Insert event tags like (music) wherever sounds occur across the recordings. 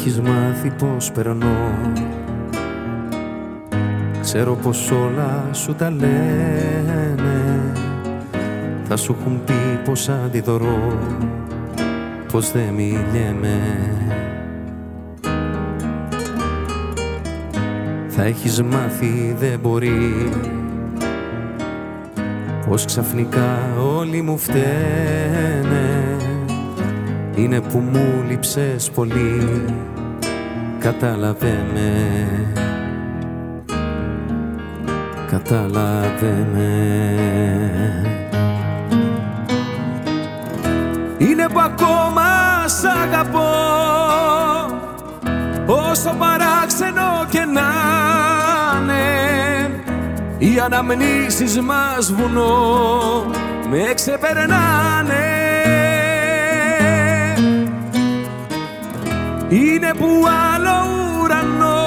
έχεις μάθει πως περνώ. Ξέρω πως όλα σου τα λένε. Θα σου έχουν πει πως αντιδωρώ Πως δεν μιλιέμαι. Θα έχεις μάθει δεν μπορεί. Πως ξαφνικά όλοι μου φταίνε. Είναι που μου λείψες πολύ Κατάλαβε με Κατάλαβε με Είναι που ακόμα σ' αγαπώ. Όσο παράξενο και να είναι Οι αναμνήσεις μας βουνό Με ξεπερνάνε Είναι που άλλο ουρανό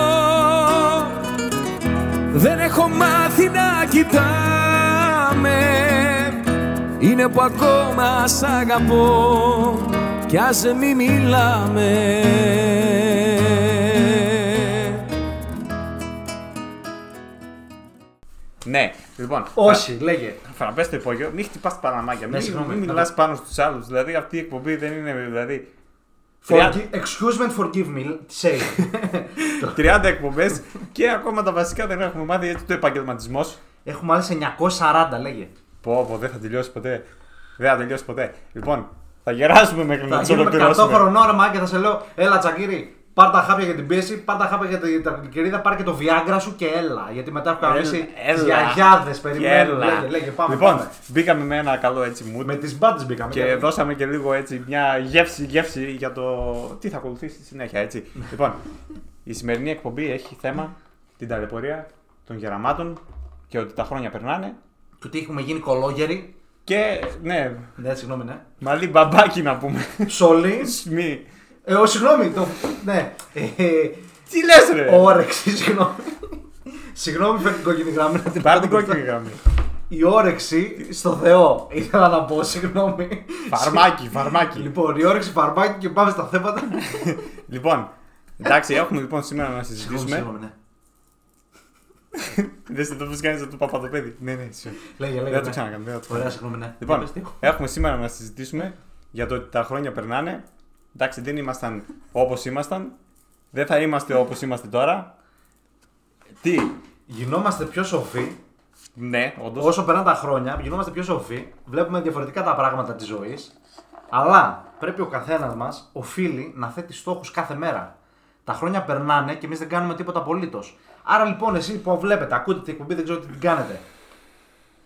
Δεν έχω μάθει να κοιτάμε Είναι που ακόμα σ' αγαπώ Κι ας μη μιλάμε Ναι, λοιπόν. Όχι, λέγε. Φραμπέ το υπόγειο, μην χτυπάς τα παναμάκια. Ναι, Μην, συγγνώμη. μην μιλάς πάνω στους άλλους. Δηλαδή αυτή η εκπομπή δεν είναι. Δηλαδή. Forgi- Excuse me and forgive me. Say. (laughs) 30 εκπομπές και ακόμα τα βασικά δεν έχουμε μάθει έτσι το επαγγελματισμός. Έχουμε άλλες 940, λέγε. Πω, πω, δεν θα τελειώσει ποτέ. Δεν θα τελειώσει ποτέ. Λοιπόν, θα γεράσουμε μέχρι να Θα του γίνουμε 100 ολοκληρώσουμε. χρονών ρε και θα σε λέω, έλα τσακίρι, πάρ τα χάπια για την πίεση, πάρ τα χάπια για την τα κερίδα, πάρ και το Viagra σου και έλα. Γιατί μετά έχω κανονίσει Έλα. τι γιαγιάδες. Και Περιμένουν. έλα. Λέγε, λέγε, πάμε. λοιπόν, πάμε. μπήκαμε με ένα καλό έτσι mood Με τις μπάντες μπήκαμε. και γιατί- δώσαμε και λίγο έτσι μια γεύση, γεύση για το τι θα ακολουθήσει στη συνέχεια, έτσι. λοιπόν, η σημερινή εκπομπή έχει θέμα την ταλαιπωρία των γεραμάτων και ότι τα χρόνια περνάνε Του τι έχουμε γίνει κολόγεροι. και ναι, Ναι, συγγνώμη, ναι. μαλλί μπαμπάκι να πούμε. Ψωλή. (laughs) Μη. Ε, ο, συγγνώμη, το. Ναι. Ε, Τι λες ρε! όρεξη, συγγνώμη. Συγγνώμη, φέρνει την κόκκινη γραμμή να την Πάρ' πάρω την μπροστά. κόκκινη γραμμή. Η όρεξη στο Θεό. Ήθελα να πω, συγγνώμη. Φαρμάκι, φαρμάκι. Λοιπόν, η όρεξη φαρμάκι και πάμε στα θέματα. Λοιπόν, εντάξει, έχουμε λοιπόν σήμερα να συζητήσουμε. Συγγνώμη, ναι. Δεν σε το πει κανεί του Παπαδοπέδη. Ναι, ναι, σιω. Λέγε, λέγε. Δεν θα το ναι. ξανακάνω. δεν θα το Ωραία, ξανακάνω. συγγνώμη, ναι. Λοιπόν, Για πες τι. έχουμε σήμερα να συζητήσουμε για το ότι τα χρόνια περνάνε. Εντάξει, δεν ήμασταν όπως ήμασταν. Δεν θα είμαστε όπως είμαστε τώρα. Τι, Γινόμαστε πιο σοφοί. ναι, όντως. Όσο περνάνε τα χρόνια, γινόμαστε πιο σοφοί. Βλέπουμε διαφορετικά τα πράγματα της ζωής. Αλλά πρέπει ο καθένας μας οφείλει να θέτει στόχους κάθε μέρα. Τα χρόνια περνάνε και εμείς δεν κάνουμε τίποτα απολύτως. Άρα λοιπόν, εσείς που βλέπετε, ακούτε την εκπομπή, δεν ξέρω τι την κάνετε.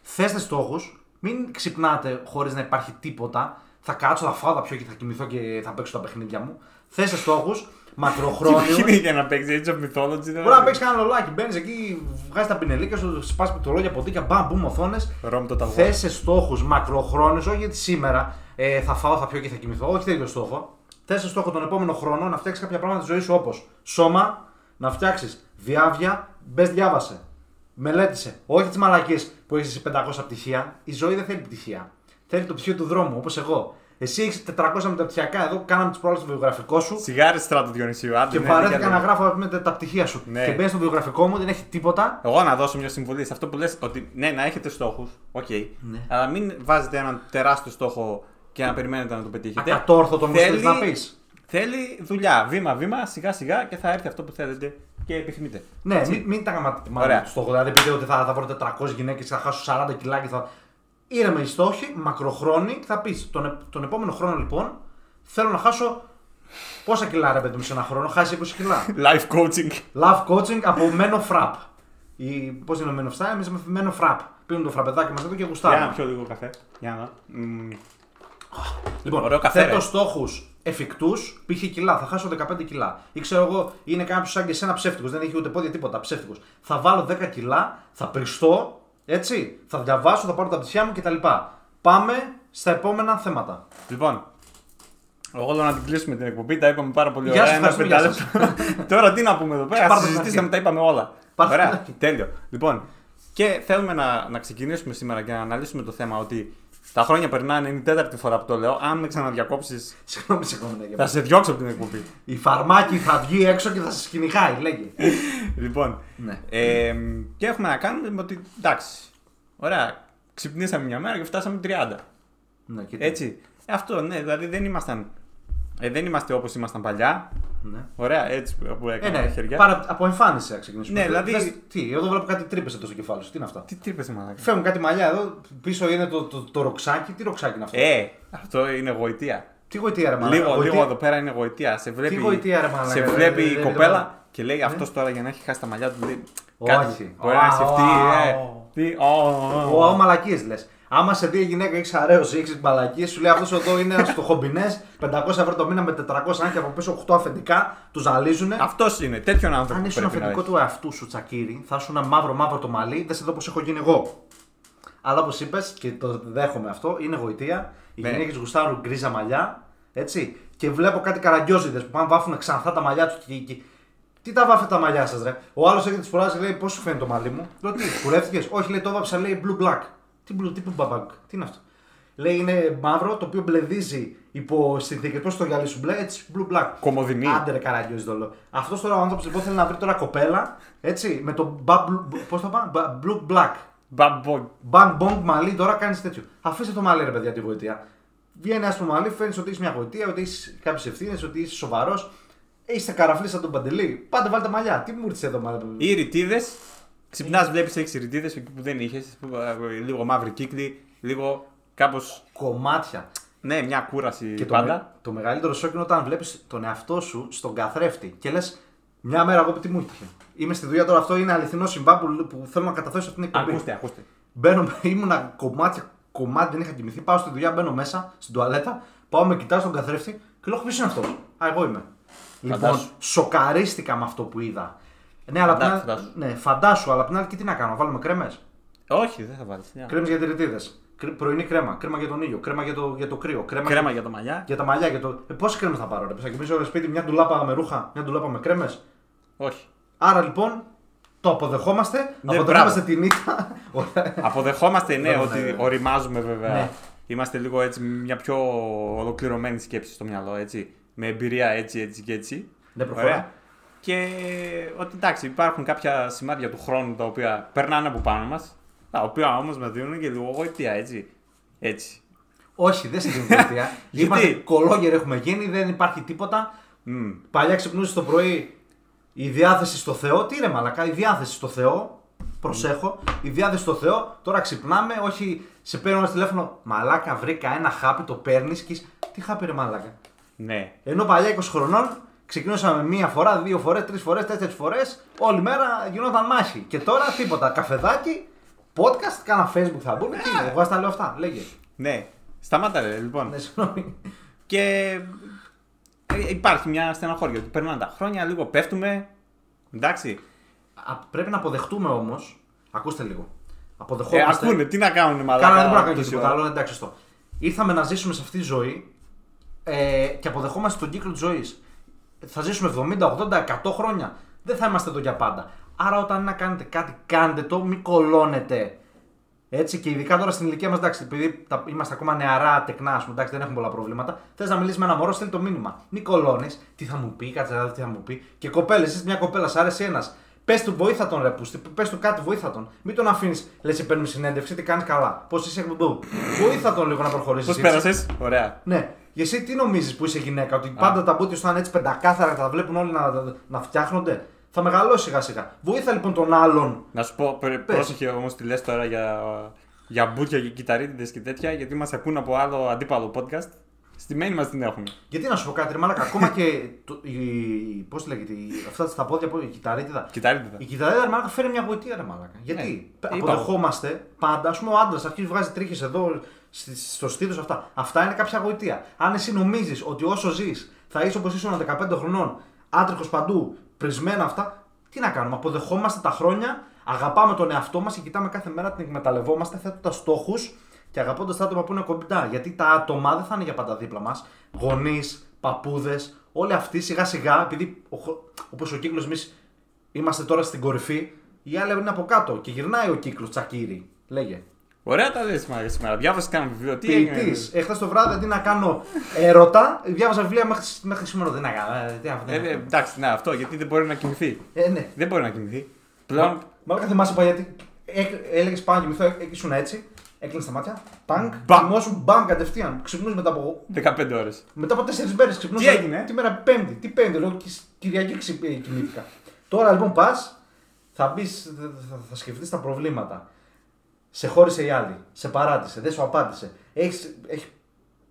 Θέστε στόχους, μην ξυπνάτε χωρίς να υπάρχει τίποτα. Θα κάτσω, θα φάω, θα πιω και θα κοιμηθώ και θα παίξω τα παιχνίδια μου. Θέστε στόχους, μακροχρόνιους. Είναι για να παίξεις Age of Mythology. δεν Μπορεί να παίξεις κανένα λολάκι. Μπαίνεις εκεί, βγάζεις τα πινελίκια σου, σπάς πληκτρολόγια, ποντίκια, μπαμ, μπούμ, οθόνες. Ρώμ το ταγό. Θες στόχους μακροχρόνιους, όχι γιατί σήμερα ε, θα φάω, θα πιω και θα κοιμηθώ. Όχι τέτοιο στόχο. Θες στόχο τον επόμενο χρόνο να φτιάξεις κάποια πράγματα στη ζωή σου όπως σώμα, να φτιάξεις διάβια, μπες διάβασε. Μελέτησε. Όχι τις μαλακίες που έχεις 500 πτυχία. Η ζωή δεν θέλει πτυχία. Θέλει το πτυχίο του δρόμου, όπως εγώ. Εσύ έχεις 400 μεταπτυχιακά. Εδώ κάναμε τις προάλλε στο βιογραφικό σου. Σιγάρι στράτο Διονυσίου. Άντε, Και ναι, βαρέθηκα δεν να κατέβει. γράφω με τα πτυχία σου. Ναι. Και μπαίνεις στο βιογραφικό μου, δεν έχει τίποτα. Εγώ να δώσω μια συμβουλή σε αυτό που λες ότι ναι, να έχετε στόχους, οκ. Ναι. Αλλά μην βάζετε έναν τεράστιο στόχο και να περιμένετε να το πετύχετε. Ακατόρθωτο όμω Θέλει- θέλει να πεις. Θέλει δουλειά, βήμα-βήμα, σιγά-σιγά και θα έρθει αυτό που θέλετε και επιθυμείτε. Ναι, μην, μην τα γαμάτε Ωραία. το στόχο. Δηλαδή, πείτε ότι θα, θα βρω 400 γυναίκες και θα χάσω 40 κιλά και θα. Ήρεμα οι στόχοι, μακροχρόνοι. Θα πεις τον, ε- τον επόμενο χρόνο λοιπόν θέλω να χάσω. Πόσα κιλά ρε παιδί μου σε ένα χρόνο, χάσει 20 κιλά. (laughs) Life coaching. Love coaching από Μένο Φραπ. Πώς είναι ο Μένος Φραπ, εμείς είμαστε Μένο Φραπ. Πίνουν το φραπεδάκι μας εδώ και Για να γουστάρουμε. πιω λίγο καφέ. Για να δω. Μμμ. Λοιπόν, Ωραίο καφέ, θέτω ρε. στόχους εφικτούς, π.χ. κιλά. Θα χάσω 15 κιλά. Ή ξέρω εγώ, είναι κάποιος σαν και εσένα ψεύτικος, δεν έχει ούτε πόδια τίποτα. Ψεύτικος. Θα βάλω 10 κιλά, θα πριστώ, έτσι. Θα διαβάσω, θα πάρω τα πτυχιά μου κτλ. Πάμε στα επόμενα θέματα. Λοιπόν, εγώ λέω να την κλείσουμε την εκπομπή, τα είπαμε πάρα πολύ Γεια ωραία. σας, ένα ευχαριστούμε, πεντάλεπτο. (laughs) Τώρα τι να πούμε εδώ πέρα, Πάρτε συζητήσαμε, την τα είπαμε όλα. Πάρτε Ωραία, την αρχή. τέλειο. Λοιπόν, και θέλουμε να, να ξεκινήσουμε σήμερα και να αναλύσουμε το θέμα ότι Τα χρόνια περνάνε, είναι η τέταρτη φορά που το λέω. Αν με ξαναδιακόψεις, Συγγνώμη, συγγνώμη. ναι, θα σε διώξω από την εκπομπή. Η φαρμάκη θα βγει έξω και θα σε κυνηγάει, λέγε. λοιπόν. ναι. Ε, και έχουμε να κάνουμε με ότι εντάξει. Ωραία. Ξυπνήσαμε μια μέρα και φτάσαμε 30. ναι, και τι. Έτσι. Ε, αυτό, ναι, δηλαδή δεν ήμασταν. Ε, δεν είμαστε όπως ήμασταν παλιά. Ναι. Ωραία, έτσι που Ε, έκανα ναι, τα χέρια. παρα, από εμφάνιση να ξεκινήσουμε. Ναι, δηλαδή- Δες, τι, εδώ βλέπω κάτι τρύπε εδώ στο κεφάλι σου. Τι είναι αυτά. Τι τρύπε μαλάκα. Φεύγουν κάτι μαλλιά εδώ. Πίσω είναι το, το, το, ροξάκι. Τι ροξάκι είναι αυτό; Ε, αυτό είναι γοητεία. Τι γοητεία ρε μαλάκα. Λίγο, Γοητεία- λίγο εδώ πέρα είναι γοητεία. Σε βλέπει, γοητεία, ρε μαλάκα, σε δεν- βλέπει δεν- η δεν- κοπέλα δεν- και λέει Ναι. αυτός τώρα για να έχει χάσει τα μαλλιά του. Λέει, Όχι. κάτι μπορεί να Α, σκεφτεί. α, ε, α. τι, ω, ω, ω. Ω, μαλακίες λες. Άμα σε δει η γυναίκα έχεις αρέωση, έχεις μπαλακίες, σου λέει αυτός εδώ είναι ένας φτωχομπινέ, 500 ευρώ το μήνα με 400 αν και από πίσω 8 αφεντικά, τους ζαλίζουνε. Αυτός είναι. Τέτοιον άνθρωπο Αν ήσουν πρέπει να αφεντικό έχεις. του εαυτού σου, τσακίρι, θα ήσουν μαύρο μαύρο το μαλλί, δεν σε δω πώς έχω γίνει εγώ. Αλλά όπως είπες, και το δέχομαι αυτό, είναι γοητεία. Οι Ναι. γυναίκες γουστάρουν γκρίζα μαλλιά, έτσι. Και βλέπω κάτι καραγκιόζιδες που πάνε βάφουν ξανθά τα μαλλιά τους και, και- Τι τα βάφετε τα μαλλιά σας, ρε; Ο άλλος έχει τι φοράς και λέει Πώς σου φαίνεται το μαλλί μου; Λέω τι, κουρεύτηκες; Όχι, λέει το βάψα, λέει blue black. Τι blue, τι blue black, τι είναι αυτό. Λέει είναι μαύρο το οποίο μπλεδίζει υπό συνθήκες. Πώς το γυαλί σου μπλε, έτσι blue black. Κομμωδινή. Άντε ρε καραγκιόζη το λέω. Αυτός τώρα ο άνθρωπος λοιπόν θέλει να βρει τώρα κοπέλα, έτσι, με το ba- blue- πώς το πάνε, Ba- blue black. Μπαμπο. Bang bong μαλλί, τώρα κάνεις τέτοιο. Αφήστε το μαλλί, ρε παιδιά, τη γοητεία. Βγαίνει ένας στο μαλλί, φαίνεται ότι έχεις μια γοητεία, ότι έχεις κάποιες ευθύνες, ότι είσαι σοβαρός. Είστε καραφλή σαν τον παντελή. Πάτε βάλτε μαλλιά. Τι μου ήρθε εδώ μαλλιά. Οι ρητίδε. Ξυπνάς, βλέπεις έχει ρητίδες εκεί που δεν είχες. Λίγο μαύρη κύκλη, λίγο κάπω. Κομμάτια. Ναι, μια κούραση Και το, πάντα. με- το μεγαλύτερο σοκ είναι όταν βλέπεις τον εαυτό σου στον καθρέφτη και λες μια μέρα εγώ τι μου είχε. Είμαι στη δουλειά τώρα, αυτό είναι αληθινό συμβά που, που θέλω να καταθέσω αυτήν την εκπομπή. Ακούστε, ακούστε. Μπαίνω, (laughs) ήμουνα κομμάτια, κομμάτι, δεν είχα κοιμηθεί. Πάω στη δουλειά, μπαίνω μέσα στην τουαλέτα, πάω με κοιτάω στον καθρέφτη και λέω: Ποιος είναι αυτός; Α, εγώ είμαι. Λοιπόν, Φαντάσου. σοκαρίστηκα με αυτό που είδα. Ναι, αλλά απ' την Φαντά- άλλη- φαντάσου. ναι, φαντάσου, αλλά απ' την άλλη και τι να κάνω, να βάλουμε κρέμες; Όχι, δεν θα βάλεις. Κρέμες για τυριτίδε. Πρωινή κρέμα, κρέμα για τον ήλιο, κρέμα για το, για το κρύο, κρέμα, Κρέμα για, για τα μαλλιά. για τα μαλλιά. Για το... Ε, Πόσε κρέμε θα πάρω, ρε. Θα κοιμήσω στο σπίτι μια ντουλάπα με ρούχα, μια ντουλάπα με κρέμες; Όχι. Άρα λοιπόν το αποδεχόμαστε. Ναι, αποδεχόμαστε μπράβο. την ήττα. (laughs) Αποδεχόμαστε, ναι, Ναι, ότι ναι, ναι. οριμάζουμε βέβαια. Ναι. Είμαστε λίγο έτσι, μια πιο ολοκληρωμένη σκέψη στο μυαλό, έτσι. Με εμπειρία έτσι, έτσι και έτσι. Ναι, προχωρά. Και ότι εντάξει, υπάρχουν κάποια σημάδια του χρόνου τα οποία περνάνε από πάνω μας. Τα οποία όμως μας δίνουν και λίγο γοητεία, έτσι. Έτσι. Όχι, δεν στην γοητεία. (laughs) Γιατί; Είμαστε κολόγεροι έχουμε γίνει, δεν υπάρχει τίποτα. Μμ. Παλιά ξυπνούσες το πρωί η διάθεση στο Θεό. Τι είναι μαλακά, η διάθεση στο Θεό. Προσέχω, η διάθεση στο Θεό. Τώρα ξυπνάμε, όχι σε παίρνω ένα τηλέφωνο. Μαλάκα, βρήκα ένα χάπι, το παίρνεις και. είσαι, Τι χάπι, ρε μαλάκα. Ναι. Ενώ παλιά 20 χρονών ξεκινούσαμε μία φορά, δύο φορές, τρεις φορές, τέσσερις φορές. Όλη μέρα γινόταν μάχη. Και τώρα τίποτα. Καφεδάκι, podcast, κάνα facebook θα μπουν. Τι είναι, εγώ στα λέω αυτά. Λέγε. Ναι. Σταμάτα, ρε, λοιπόν. Ναι, συγγνώμη. Και ε, υπάρχει μια στεναχώρια ότι περνάνε τα χρόνια, λίγο πέφτουμε. Εντάξει. Α, πρέπει να αποδεχτούμε όμως. Ακούστε λίγο. Ε, Αποδεχόμαστε. ακούνε, τι να κάνουν, μαλάκα. Κάνα δεν μπορεί να κάνει τόση τίποτα ώρα. άλλο, εντάξει, σωστό. Ήρθαμε να ζήσουμε σε αυτή τη ζωή ε, και αποδεχόμαστε τον κύκλο της ζωής. Θα ζήσουμε 70, 80, 100 χρόνια. Δεν θα είμαστε εδώ για πάντα. Άρα, όταν είναι να κάνετε κάτι, κάντε το, μην κολώνετε. Έτσι και ειδικά τώρα στην ηλικία μας, εντάξει, επειδή τα, είμαστε ακόμα νεαρά, τεκνά, ας πούμε, εντάξει, δεν έχουμε πολλά προβλήματα. Θες να μιλήσεις με ένα μωρό, στέλνει το μήνυμα. Μην κολώνεις, τι θα μου πει, κάτσε να δει τι θα μου πει. Και κοπέλες, είσαι μια κοπέλα, σ' άρεσε ένας. Πες του βοήθα τον ρε πούστη, πες του κάτι, βοήθα τον. Μην τον αφήνεις, λες, σε παίρνουμε συνέντευξη, τι κάνεις καλά. Πώς είσαι εκπομπού. βοήθα τον λίγο να προχωρήσεις. Πώς πέρασες, ωραία. Ναι. Και εσύ τι νομίζεις που είσαι γυναίκα, ότι πάντα τα μπούτια σου θα είναι έτσι πεντακάθαρα και τα βλέπουν όλοι να, να, να φτιάχνονται; Θα μεγαλώσει σιγά σιγά. Βοήθα λοιπόν τον άλλον Να σου πω, πρέ- Πες. πρόσεχε όμως τι λες τώρα για, για μπούτια και κυταρίτιδες και τέτοια, γιατί μας ακούν από άλλο αντίπαλο podcast. Στη μένη μας την έχουμε. Γιατί να σου πω κάτι, ρε Μάλακα, ακόμα και. Το, η, πώς λέγεται, η, αυτά στα πόδια που η κυταρίτιδα. Κυταρίτιδα. Η κυταρίτιδα, ρε Μάλακα, φέρει μια γοητεία, ρε Μάλακα. Γιατί Ναι, Π- είπαμε. αποδεχόμαστε πάντα, ας πούμε, ο άντρας αρχίζει βγάζει τρίχες εδώ, στη- στο στήθος αυτά. Αυτά είναι κάποια γοητεία. Αν εσύ νομίζεις ότι όσο ζεις θα είσαι όπως ήσουν 15 χρονών, άτριχο παντού, πρισμένα αυτά, τι να κάνουμε. Αποδεχόμαστε τα χρόνια, αγαπάμε τον εαυτό μας και κοιτάμε κάθε μέρα την εκμεταλλευόμαστε θέτοντας στόχους και αγαπώντας τα άτομα που είναι κοντά. Γιατί τα άτομα δεν θα είναι για πάντα δίπλα μας. Γονείς, παππούδες, όλοι αυτοί σιγά σιγά, επειδή όπως ο κύκλος εμείς είμαστε τώρα στην κορυφή, οι άλλοι είναι από κάτω και γυρνάει ο κύκλος τσακίρι. Λέγε. Ωραία τα λες μάγκα σήμερα. Διάβασες κανένα βιβλίο; Τι έγινε; Ποιητή. Εχθές το βράδυ αντί να κάνω έρωτα, διάβαζα βιβλία μέχρι, μέχρι σήμερα. Δεν έκανα. Ε, τι αυτό, Ε, δεν ε, εντάξει, ναι, αυτό γιατί δεν μπορεί να κοιμηθεί. Ε, ναι. Δεν μπορεί να κοιμηθεί. Πλέον. Μάλλον θυμάσαι παλιά γιατί έλεγες πάνω και μυθό, ήσουν έτσι, έκλεινες τα μάτια, τάγκ, Μπαμ. κοιμόσουν μπαμ κατευθείαν. Ξυπνούσε μετά από, 15 ώρες. μετά από 4 μέρες. Ξυπνούσε. Τι έγινε; Τη μέρα Πέμπτη. Τι Πέμπτη, λέω «Κι- Κυριακή ξυ- ε, κοιμήθηκα. Τώρα λοιπόν πας, θα μπεις, θα, θα σκεφτείς τα προβλήματα. Σε χώρισε η άλλη, σε παράτησε, δεν σου απάντησε. Έχεις, έχει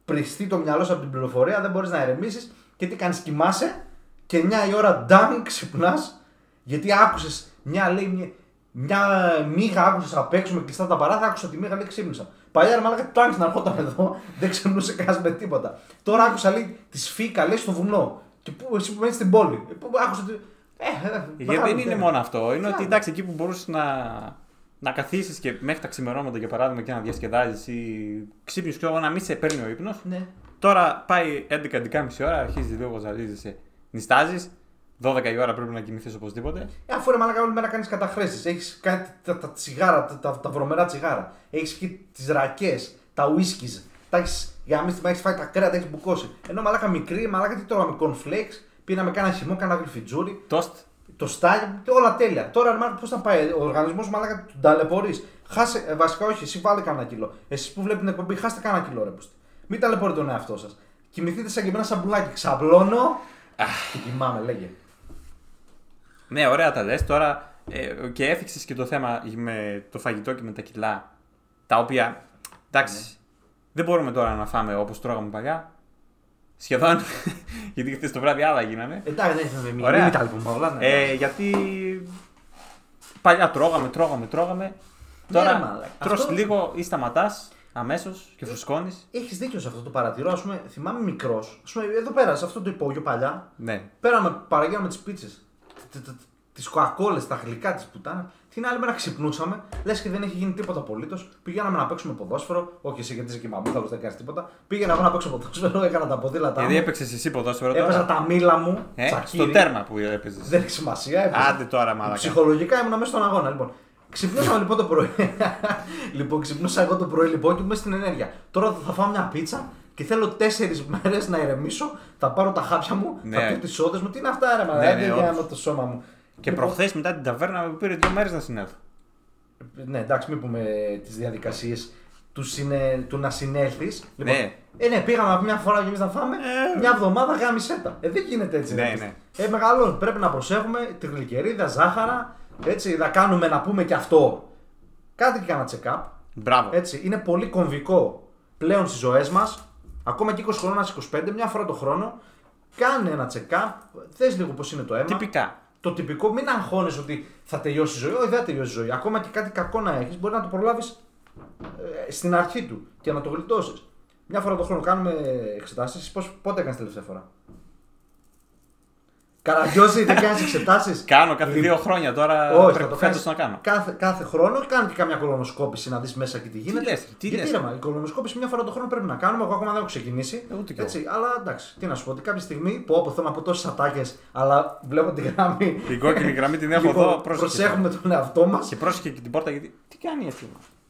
πριστεί το μυαλό σου από την πληροφορία, δεν μπορείς να ερεμήσεις και τι κάνεις, κοιμάσαι και 9 η ώρα ντάν ξυπνάς γιατί άκουσες μια, λέει, μια, μια μύγα άκουσες απ' έξω με κλειστά τα παράθυρα, άκουσα τη μύγα λέει ξύπνησα. Παλιά ρε μαλάκα το άγγιξε να ερχόταν εδώ, (laughs) δεν ξυπνούσε κανένας με τίποτα. Τώρα άκουσα λέει τη σφίκα λέει στο βουνό. Και πού, εσύ που μένεις στην πόλη. Ε, πού, άκουσα. τη- Ε, ε, Γιατί μεγάλο δεν είναι θέμα. μόνο αυτό. Είναι ότι Άλλο; εντάξει, εκεί που μπορούσες να, να καθίσεις και μέχρι τα ξημερώματα για παράδειγμα και να διασκεδάζεις ή ξύπνεις και εγώ να μην σε παίρνει ο ύπνος. Ναι. Τώρα πάει 11-11.30 ώρα, αρχίζεις λίγο, ζαλίζεσαι, νιστάζεις. 12 η ώρα πρέπει να κοιμηθείς οπωσδήποτε. Ε, αφού ρε μαλάκα όλη μέρα κάνεις καταχρέσεις. Έχεις κάνει τα, τα τσιγάρα, τα, τα, τα βρωμερά τσιγάρα. Έχεις και τις ρακές, τα ουίσκι. Τα έχεις για να μην έχεις φάει τα κρέα, τα έχεις μπουκώσει. Ενώ μαλάκα μικρή, μαλάκα τι τρώγαμε, cornflakes, πήραμε κάνα χυμό, κάνα γλυφιτζούρι, Τόστ. Το στάγιο, όλα τέλεια. Τώρα ρε μαλάκα πώς θα πάει, ο οργανισμός μαλάκα του ταλαιπωρείς. Χάσε, ε, βασικά όχι, εσύ βάλε κανένα κιλό. Εσείς που βλέπετε την εκπομπή, χάστε κανένα κιλό ρε πούστη. Μην ταλαιπωρείτε τον εαυτό σας. Κοιμηθείτε σαν και με ένα σαμπουλάκι. Ξαπλώνω και κοιμάμαι, λέγε. Ναι, ωραία τα λες. Τώρα ε, και έφυξες και το θέμα με το φαγητό και με τα κιλά. Τα οποία. Εντάξει. Δεν μπορούμε τώρα να φάμε όπως τρώγαμε παλιά. Σχεδόν. (laughs) γιατί χθες το βράδυ άλλα γίνανε. Εντάξει, δεν θα με Ωραία. μην τα λοιπόν όλα. Ναι. Ε, γιατί παλιά τρώγαμε, τρώγαμε, τρώγαμε. Ναι, Τώρα ρε μαλάκα. τρως Αυτό- λίγο ή σταματάς αμέσως και φουσκώνεις. Έχεις δίκιο σε αυτό το παρατηρώ. Α πούμε, θυμάμαι μικρός. Εδώ πέρα, σε αυτό το υπόγειο παλιά, Ναι. πέραμε, παραγγέλναμε τις πίτσες. Τις κοακόλε, τα γλυκά τη πουτάνα. Την άλλη μέρα ξυπνούσαμε, λες και δεν έχει γίνει τίποτα απολύτως. Πηγαίναμε να παίξουμε ποδόσφαιρο. Όχι εσύ γιατί είσαι και μαμούθαλο, δεν κάνεις τίποτα. Πήγαινα εγώ να παίξω ποδόσφαιρο, έκανα τα ποδήλατά Γιατί μου. έπαιξες εσύ ποδόσφαιρο Έπαιζα τώρα. τα μήλα μου. Ε, τσακίρι. στο τέρμα που έπαιζες. Δεν έχει σημασία. έπαιζα. Άντε τώρα, μαλακά. Ψυχολογικά ήμουν μέσα στον αγώνα. Λοιπόν, ξυπνούσα λοιπόν το πρωί. (laughs) λοιπόν, ξυπνούσα εγώ το πρωί λοιπόν και είμαι στην ενέργεια. Τώρα θα φάω μια πίτσα και θέλω τέσσερις μέρες να ηρεμήσω. Θα πάρω τα χάπια μου, Ναι. θα πιω τις σόδε μου. Τι είναι αυτά, ρε Ναι, μαλάκα, ναι, δεν για όντως. το σώμα μου; Και Λοιπόν, προχθές μετά την ταβέρνα μου πήρε δύο μέρες να συνέλθω. Ναι, εντάξει, μην πούμε τις διαδικασίες του, συνε... του να συνέλθεις. Λοιπόν, Ναι. Ε, ναι, πήγαμε από μια φορά και εμείς να φάμε. Ε. Μια εβδομάδα γάμισέτα. Ε, δεν γίνεται έτσι. Ναι, ρε, ναι. Ε, μεγαλώνει. Πρέπει να προσέχουμε τη γλυκερίδα, ζάχαρα. Έτσι, να κάνουμε να πούμε και αυτό. Κάντε και κανένα check-up. Μπράβο. Έτσι, είναι πολύ κομβικό πλέον στις ζωές μας. Ακόμα και 20 χρόνια, 25, μια φορά το χρόνο. Κάνε ένα check-up. Θες λίγο πώς είναι το αίμα. Τυπικά. Το τυπικό, μην αγχώνεσαι ότι θα τελειώσει η ζωή. Όχι, δεν θα τελειώσει η ζωή. Ακόμα και κάτι κακό να έχεις, μπορεί να το προλάβεις στην αρχή του και να το γλιτώσεις. Μια φορά το χρόνο κάνουμε εξετάσεις. Πότε έκανες τελευταία φορά; Καραγκιόζη, δεν κάνει εξετάσεις. Κάνω κάθε δύο χρόνια τώρα. Όχι, θα πρέπει το φέτος κάνεις να κάνω. Κάθε, κάθε χρόνο κάνει και κάμια κολονοσκόπηση να δεις μέσα και τι γίνεται. λες, τι Γιατί λες. ρε, μα, η κολονοσκόπηση μια φορά το χρόνο πρέπει να κάνουμε. Εγώ ακόμα δεν έχω ξεκινήσει. Ε, ούτε κι έτσι, αλλά εντάξει, τι να σου πω, ότι κάποια στιγμή που όπου θέλω να πω τόσες ατάκες, αλλά βλέπω τη γραμμή. Την κόκκινη γραμμή την έχω Λοιπόν, εδώ. πρόσεξε. προσέχουμε τον εαυτό μας. Και πρόσεχε και την πόρτα γιατί. Τι κάνει έτσι.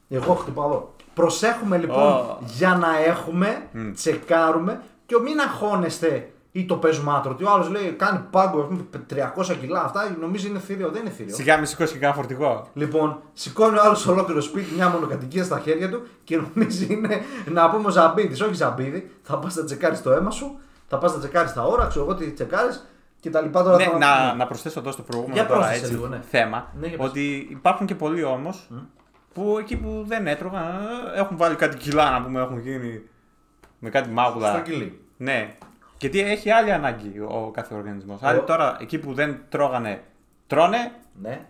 Εγώ χτυπάω εδώ. Προσέχουμε λοιπόν Ω. για να έχουμε, Μμ. τσεκάρουμε και μην αγχώνεστε ή το παίζουμε άτρωτο. Ο άλλος λέει κάνει πάγκο ας πούμε, 300 κιλά, αυτά νομίζει είναι θηρίο. Δεν είναι θηρίο. Σιγά με σηκώσει και κάνα φορτηγό. Λοιπόν, σηκώνει ο άλλος ολόκληρο σπίτι, μια μονοκατοικία στα χέρια του και νομίζει είναι να πούμε ο Ζαμπίδης. Όχι Ζαμπίδη, θα πας να τσεκάρεις το αίμα σου, θα πας να τσεκάρεις τα ώρα, ξέρω εγώ τι τσεκάρεις και τα λοιπά τώρα. Ναι, θα- να, να προσθέσω εδώ στο προηγούμενο Για τώρα, πρόσθεσε έτσι, λίγο, ναι. θέμα Ναι, για πες. ότι υπάρχουν και πολλοί όμως που εκεί που δεν έτρωγαν ε, έχουν βάλει κάτι κιλά να πούμε, έχουν γίνει με κάτι μάγουλα. Στρογγυλή. Ναι. Γιατί έχει άλλη ανάγκη ο κάθε οργανισμός. Άλλοι Ο- τώρα εκεί που δεν τρώγανε τρώνε Ναι.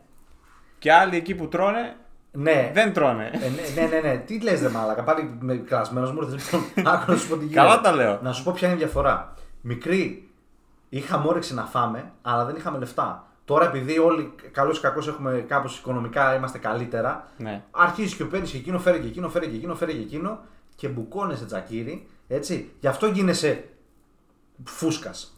και άλλοι εκεί που τρώνε Ναι. δεν τρώνε. Ε, ναι, ναι, ναι, ναι. Τι λες, δε μάλακα. Πάλι με κλασμένος μου ήρθε. Λοιπόν, (laughs) άκου να σου πω τι γίνεται. Καλά τα λέω. Να σου πω ποια είναι η διαφορά. Μικρή, είχαμε όρεξη να φάμε, αλλά δεν είχαμε λεφτά. Τώρα επειδή όλοι καλώς ή κακώς έχουμε κάπως οικονομικά, είμαστε καλύτερα. Ναι. Αρχίζεις και παίρνεις και εκείνο, φέρει και εκείνο, φέρει και εκείνο, φέρει και εκείνο και μπουκώνεσαι τζακίρι. Έτσι. Γι' αυτό γίνεσαι φούσκας.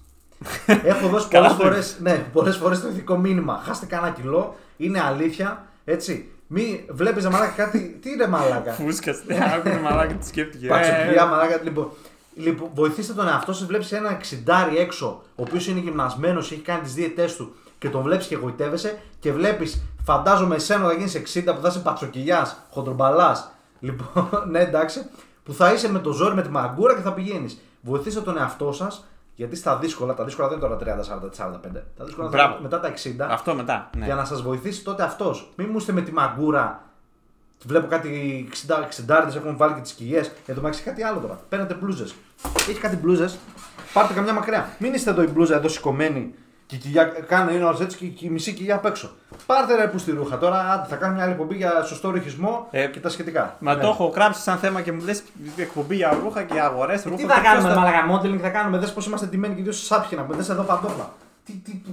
(laughs) Έχω δώσει Καλά πολλές το φορέ ναι, πολλές φορές το ηθικό μήνυμα. Χάστε κανένα κιλό, είναι αλήθεια. Έτσι. Μη βλέπεις μαλάκα κάτι. Τι είναι μαλάκα; Φούσκας. Άκουγε μαλάκα τι σκέφτηκε. Ε, Πατσοκυλιά, μαλάκα. Λοιπόν, λοιπόν, βοηθήστε τον εαυτό σας. Βλέπεις ένα εξιντάρι έξω, ο οποίος είναι γυμνασμένος, έχει κάνει τις δίαιτές του και τον βλέπεις και εγωιτεύεσαι και βλέπεις, φαντάζομαι εσένα θα γίνεις 60 που θα είσαι πατσοκυλιά, χοντρομπαλά. Λοιπόν, (laughs) ναι, εντάξει, που θα είσαι με το ζόρι, με τη μαγκούρα και θα πηγαίνεις. Βοηθήστε τον εαυτό σας, γιατί στα δύσκολα, τα δύσκολα δεν είναι τώρα 30, 40, 45. Τα δύσκολα θα Μπράβο. είναι μετά τα 60. Αυτό μετά. Ναι. Για να σας βοηθήσει τότε αυτός. Μην μου είστε με τη μαγκούρα. Βλέπω κάτι 60 60 έχουν βάλει και τις κοιλιέ. Εν τω μεταξύ κάτι άλλο τώρα. Παίρνετε μπλούζες. Έχει κάτι μπλούζες. Πάρτε καμιά μακριά. Μην είστε εδώ η μπλούζα εδώ σηκωμένη και η κοιλιά κάνει είναι όλα έτσι και και η μισή κοιλιά απ' έξω. Πάρτε ρε που στη ρούχα. Τώρα άντε, θα κάνω μια άλλη εκπομπή για σωστό ρυθισμό Ε, και τα σχετικά. Μα Ναι. το έχω γράψει σαν θέμα και μου λες εκπομπή για ρούχα και αγορές. Τι θα κάνουμε, μαλακα modeling θα κάνουμε. Δες πώς είμαστε τιμένοι και δύο σάπια να πούμε. Δες εδώ παντόφλα. Τι, τι, τι.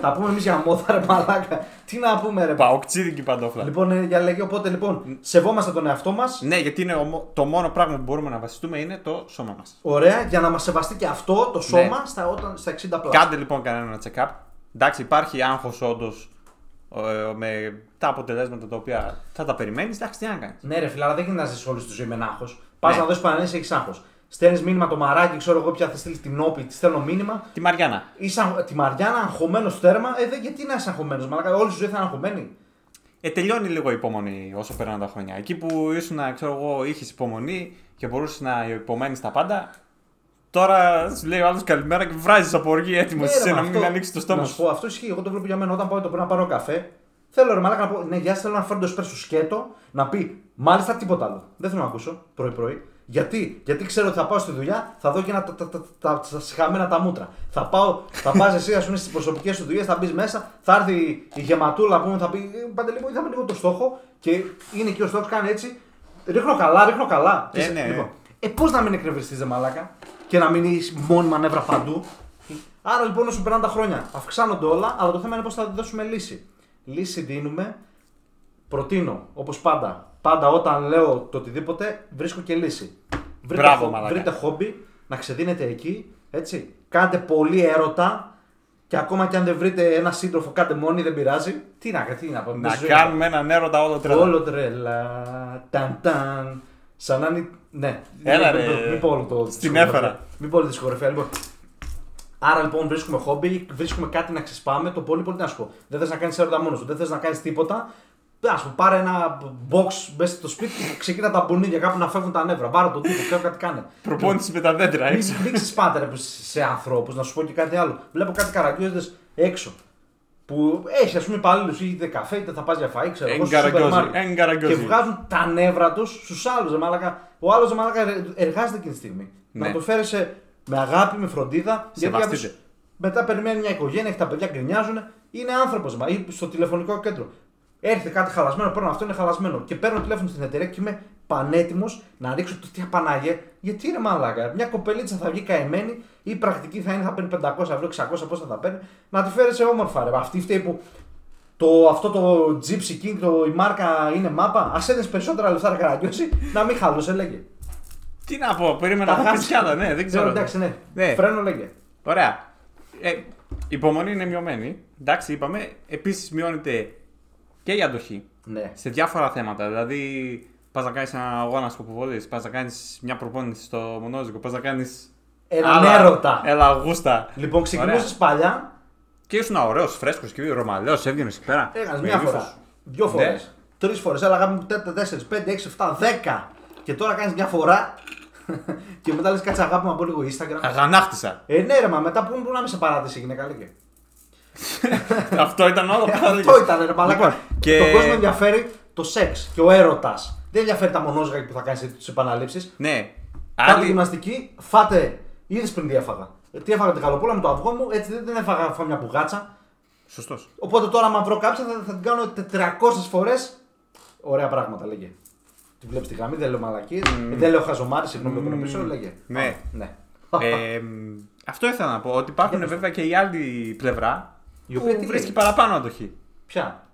Θα πούμε εμείς για μόδα ρε μαλάκα. Τι να πούμε ρε. Παοξίδικη παντόφλα. Λοιπόν, ε, για λέγε, οπότε λοιπόν, σεβόμαστε τον εαυτό μας. Ναι, γιατί είναι ο μο- το μόνο πράγμα που μπορούμε να βασιστούμε είναι το σώμα μας. Ωραία, για να μας σεβαστεί και αυτό το σώμα Ναι. στα, όταν, στα 60 πλάς. Κάντε λοιπόν κανένα check-up. Εντάξει, υπάρχει άγχος όντως με τα αποτελέσματα τα οποία θα τα περιμένεις. Εντάξει, τι να κάνεις. Ναι, ρε φίλε, αλλά δεν γίνεται να ζεις όλη τη ζωή με ένα άγχο. Πας Ναι. να δώσεις πανελίνη, έχει άγχο. Στέλνεις μήνυμα το μαράκι, ξέρω εγώ πια θα στείλεις την όπλη, τη στέλνω μήνυμα. Τη Μαριάννα. Είσαι αγχ- τη Μαριάννα, αγχωμένος τέρμα. Ε, δε, γιατί να είσαι αγχωμένος, μαλάκα, όλη σου ζωή θα είναι αγχωμένη. Ε, τελειώνει λίγο η υπομονή όσο περνάνε τα χρόνια. Εκεί που ήσουν, ξέρω εγώ, είχες υπομονή και μπορούσες να υπομένεις τα πάντα. Τώρα σου λέει ο άλλος καλημέρα και βράζεις από οργή έτοιμο Ναι, ρε, εσύ μα να μην αυτό- ανοίξει το στόμα Να σου. σου πω, αυτό ισχύει. Εγώ το βλέπω για μένα όταν πάω το πρωί να πάρω καφέ. Θέλω ρε μαλάκα να πω, ναι, γεια σας, θέλω να φέρω το εσπρέσο σκέτο, να πει μάλιστα τίποτα άλλο. Δεν θέλω να ακούσω πρωί-πρωί. Γιατί, γιατί ξέρω ότι θα πάω στη δουλειά, θα δω και ένα, τα, τα, τα, τα, τα συχαμένα τα μούτρα. Θα πάω, θα πας εσύ, ας πούμε, στις προσωπικές σου δουλειές, θα μπεις μέσα, θα έρθει η γεματούλα που θα πει «Ε, Παντελή μου, είδαμε λίγο το στόχο και είναι εκεί ο στόχος, κάνει έτσι. Ρίχνω καλά, ρίχνω καλά. Ε, Και σε- ναι. λοιπόν, ε, πώς να μην εκνευριστείς, δε μαλάκα, και να μην είσαι μόνιμα νεύρα παντού; Άρα λοιπόν όσο περνάνε τα χρόνια, αυξάνονται όλα, αλλά το θέμα είναι πώς θα δώσουμε λύση. Λύση δίνουμε, προτείνω, όπως πάντα. Πάντα όταν λέω το οτιδήποτε, βρίσκω και λύση. Βρείτε, Μπράβο, χο- μαλάκα. βρείτε χόμπι, να ξεδίνετε εκεί, έτσι. Κάντε πολύ έρωτα και ακόμα και αν δεν βρείτε ένα σύντροφο, κάντε μόνοι, δεν πειράζει. Τι να, τι να πω, Να μέσα ζωή. κάνουμε έναν έρωτα όλο τρελά. Όλο τρελά. Ταν ταν. Σαν να είναι. Ναι. Έλα, Μην- ρε. Μην πω όλο το. Στην δισκογραφία. έφερα. Μην πω όλη τη δισκογραφία. Λοιπόν. Άρα λοιπόν βρίσκουμε χόμπι, βρίσκουμε κάτι να ξεσπάμε. Το πολύ πολύ να σου πω. Δεν θες να κάνεις έρωτα μόνος σου, δεν θες να κάνεις τίποτα. Α πούμε, πάρε ένα box μέσα στο σπίτι και ξεκίνα τα μπουνίδια κάπου να φεύγουν τα νεύρα. Πάρε τον τύπο, ξέρω κάτι κάνε. Προπόνηση με τα δέντρα Μην, έξω. μην ξεσπάτε ρε, που σε ανθρώπους, να σου πω και κάτι άλλο. Βλέπω κάτι καραγκιόζητες έξω. Που έχει ας πούμε υπαλλήλου, είτε καφέ, είτε θα πας για φαΐ, ξέρω εγώ. στο Εγκαραγκιόζι, σούπερ μάρκετ. εγκαραγκιόζι. Και βγάζουν τα νεύρα τους στους άλλους. Ο άλλος μαλάκα ερ- εργάζεται εκείνη τη στιγμή. Ναι. Να το φέρει σε- με αγάπη, με φροντίδα. γιατί Σεβαστείτε. κάποιος μετά περιμένει μια οικογένεια, έχει τα παιδιά γκρινιάζουν. Είναι άνθρωπος μα. Ή στο τηλεφωνικό κέντρο. Έρχεται κάτι χαλασμένο, παίρνω αυτό είναι χαλασμένο. Και παίρνω τηλέφωνο στην εταιρεία και είμαι πανέτοιμος να ρίξω το τι απανάγε. Γιατί είναι μαλάκα. Μια κοπελίτσα θα βγει καημένη ή η πρακτική θα είναι θα παίρνει 500 ευρώ, 600 πόσα θα παίρνει. Να τη φέρει σε όμορφα ρε. Αυτή φταίει που το, αυτό το Gypsy King, το, η μάρκα είναι μάπα. Α έδινες περισσότερα λεφτά ρε καραγκιόζη, να μην χαλούσε, λέγε. Τι να πω, περίμενα Τα να πεις χάσεις. κι άλλα, ναι, δεν ξέρω. Εντάξει, ναι. Ναι. Φρένο, λέγε. Ωραία. Ε, η υπομονή είναι μειωμένη. Εντάξει, είπαμε. Επίσης μειώνεται και η αντοχή Ναι. σε διάφορα θέματα. Δηλαδή, πας να κάνεις ένα αγώνα σκοποβολή, πας να κάνεις μια προπόνηση στο μονόζικο, πας να κάνεις. Έναν έρωτα. Έλα, γούστα. Λοιπόν, ξεκινούσες παλιά, Και ήσουν ωραίος, φρέσκος και ρωμαλαίο, έβγαινες εκεί πέρα. έκανε με μια ύφος. φορά. Δύο Ναι. φορές. Τρεις φορές. Έλα, αγάπη μου, 4, 5, 6, 7, 10. Και τώρα κάνεις μια φορά. (laughs) και μετά λες κάτσε αγάπη μου από λίγο Instagram. Αγανάκτησα. Ε, ναι, ρε, μα μετά πού πού να είμαι σε παράδειση, γυναίκα, λέγε. Αυτό ήταν όλο (laughs) που θα Αυτό έλεγες. ήταν, ρε, μαλάκα. Λοιπόν, και- Τον κόσμο ενδιαφέρει το σεξ και ο έρωτας. Δεν ενδιαφέρει τα μονόζυγα που θα κάνεις τις επαναλήψεις. Ναι. Κάντε Άλλοι... γυμναστική, φάτε. Είδες πριν τι έφαγα. Ε, Τι έφαγα την καλοπούλα με το αυγό μου, έτσι δεν, δεν έφαγα φάω μια μπουγάτσα. Σωστός. Οπότε τώρα, άμα βρω κάποια, θα, θα την κάνω 400 φορές. Ωραία πράγματα, λέγε. Τη βλέπεις τη γραμμή, δεν λέω μαλακίε. δεν λέω χαζομάρι, συγγνώμη που είναι πίσω, λέγε. Ναι. Α, ναι. ε, μ, αυτό ήθελα να πω. Ότι υπάρχουν βέβαια και η άλλη πλευρά Η οποία που τι βρίσκει λέει; παραπάνω αντοχή. Ποια;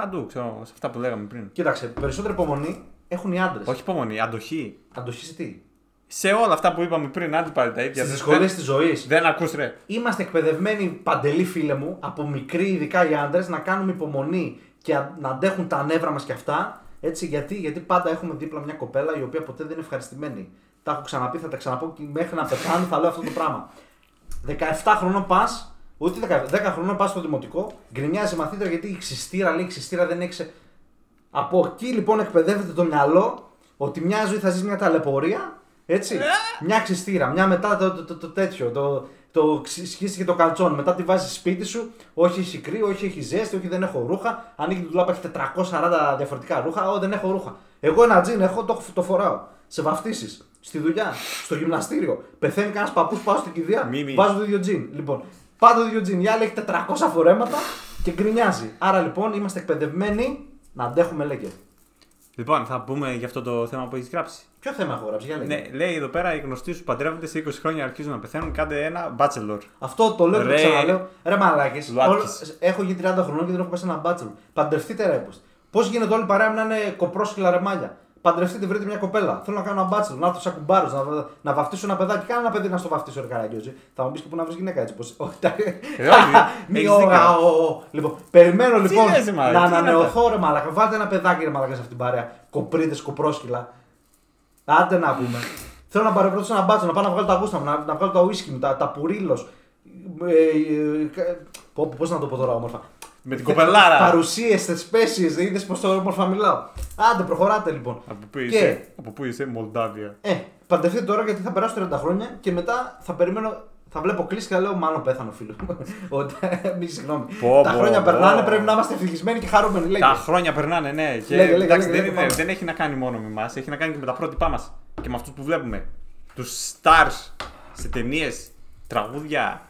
Παντού, ξέρω, σε αυτά που λέγαμε πριν. Κοίταξε, περισσότερη υπομονή έχουν οι άντρες. Όχι υπομονή, αντοχή. Αντοχή σε τι; Σε όλα αυτά που είπαμε πριν, άντε πάλι τα ίδια. Στις Δεν- δυσκολίες δεν- της ζωής. Δεν ακούς ρε. Είμαστε εκπαιδευμένοι παντελή φίλε μου, από μικροί ειδικά οι άντρες, να κάνουμε υπομονή και α- να αντέχουν τα νεύρα μας και αυτά. Έτσι, γιατί, γιατί πάντα έχουμε δίπλα μια κοπέλα η οποία ποτέ δεν είναι ευχαριστημένη. Τα έχω ξαναπεί, θα τα ξαναπώ και μέχρι να πεθάνω θα λέω αυτό το πράγμα. 17 χρονών πας, ούτε 10, 10 χρονών πας στο δημοτικό, γκρινιάζει η μαθήτρια γιατί η ξυστήρα λέει: Η ξυστήρα δεν έχει. ξε- Από εκεί λοιπόν εκπαιδεύεται το μυαλό ότι μια ζωή θα ζεις μια ταλαιπωρία. Έτσι. μια ξυστήρα, μια μετά το, το, το, το τέτοιο. Το, το ξυ- σχίστηκε το καλτσόν. Μετά τη βάζεις σπίτι σου. Όχι έχει κρύο, όχι έχει ζέστη, όχι δεν έχω ρούχα. Ανοίγει την τουλάπα, έχει 440 διαφορετικά ρούχα. Ω, δεν έχω ρούχα. Εγώ ένα τζιν έχω, το, το φοράω. Σε βαφτίσεις. Στη δουλειά, στο γυμναστήριο. Πεθαίνει κανένας παππούς, πάω στην κηδεία. Μη, μη. Βάζω το ίδιο τζιν. Λοιπόν, πάντα το ίδιο τζιν. Η άλλη έχει 400 φορέματα και γκρινιάζει. Άρα λοιπόν είμαστε εκπαιδευμένοι να αντέχουμε λέγε. Λοιπόν, θα πούμε για αυτό το θέμα που έχεις γράψει. Ποιο θέμα έχω γράψει, για λέγε. Ναι, λέει εδώ πέρα οι γνωστοί σου παντρεύονται σε 20 χρόνια αρχίζουν να πεθαίνουν. Κάντε ένα bachelor. Αυτό το λέω και το Ρε. ξαναλέω. Ρε μαλάκες, Λουάκης. όλο- Έχω γίνει 30 χρονών και δεν έχω πέσει ένα μπάτσελο. Παντρευτείτε ρε. Πώς γίνεται όλοι παρέα να είναι κοπρόσκυλα ρεμάλια. Παντρευτείτε, βρείτε μια κοπέλα. Θέλω να κάνω ένα μπάτσελο, να έρθω σαν κουμπάρος, να, να βαφτίσω ένα παιδάκι. Κάνε ένα παιδί να στο βαφτίσω, ρε Καραγκιόζη. Θα μου πεις και πού να βρεις γυναίκα έτσι. Πως... Όχι, τα- Ε, όχι, Μη έχεις ο- δίκιο. α, ο- ο- Λοιπόν, περιμένω λοιπόν λες, ρε μαλάκα, να τι είναι ανανεωθώ ρε μαλάκα. Βάλτε ένα παιδάκι ρε μαλάκα σε αυτήν την παρέα. Κοπρίδες, κοπρόσκυλα. Άντε να πούμε. Θέλω να παρευρώσω ένα μπάτσο, να πάω να βγάλω τα γούστα μου, να, να βγάλω τα ουίσκι μου, τα, τα πουρίλος. Ε, Πώς να το πω τώρα όμορφα. Με την κοπελάρα. Παρουσίες, θεσπέσει, είδες πώ το όμορφα μιλάω. Άντε, προχωράτε λοιπόν. Από πού Και- είσαι, από πού είσαι, Μολδάβια; Ε, παντρευτείτε τώρα γιατί θα περάσω 30 χρόνια και μετά θα περιμένω. Θα βλέπω κλείσει και θα λέω μάλλον πέθανε ο φίλο μου. (laughs) Ότι, (laughs) Μη συγγνώμη. Πω, τα πω, χρόνια πω. περνάνε, πρέπει να είμαστε ευτυχισμένοι και χαρούμενοι. Λέγε. Τα χρόνια περνάνε, ναι. Και Λέγε, λέγε, εντάξει, λέγε, δεν, λέγε, είναι- πάμε. δεν έχει να κάνει μόνο με εμάς, έχει να κάνει και με τα πρότυπά μας. Και με αυτούς που βλέπουμε. Τους stars σε ταινίες, τραγούδια.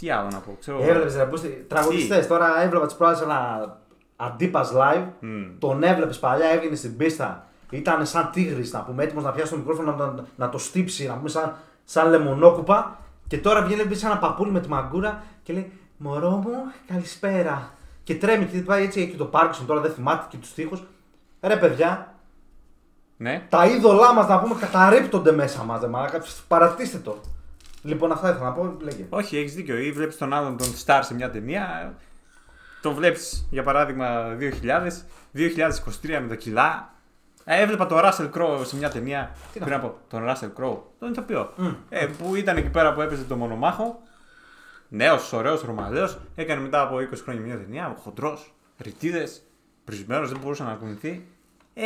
Τι άλλο να πω, ξέρω. Έβλεπες ρε Μπούστη, τραγουδιστές. Τώρα έβλεπα τι προάλλε ένα αντίπας live. Μμ. Τον έβλεπες παλιά, έβγαινε στην πίστα. Ήταν σαν τίγρης να πούμε, έτοιμος να πιάσει το μικρόφωνο να, να, να το στύψει, να πούμε σαν, σαν λεμονόκουπα. Και τώρα βγαίνει μπει σαν ένα παππούλι με τη μαγκούρα και λέει Μωρό μου, καλησπέρα. Και τρέμει και πάει έτσι, έχει και το Πάρκισον τώρα δεν θυμάται και τους τοίχου. Ρε παιδιά, Ναι. τα είδωλά μας να πούμε καταρρύπτονται μέσα μας. Μαλάκα, παρατήστε το. Λοιπόν, αυτά ήθελα να πω, λέγε. Όχι, έχεις δίκιο. Ή βλέπεις τον άλλον τον star σε μια ταινία. Τον βλέπεις για παράδειγμα 2000, 2023 με τα κιλά. Ε, έβλεπα τον Russell Crowe σε μια ταινία. Τι να πριν από τον Russell Crowe, τον ηθοποιό. Μμ. Ε, που ήταν εκεί πέρα που έπαιζε το μονομάχο. Νέος, ωραίος, ρωμαλαίος. Έκανε μετά από 20 χρόνια μια ταινία. Χοντρός, ρητίδες, πρισμένο, δεν μπορούσε να κουνηθεί. Ε,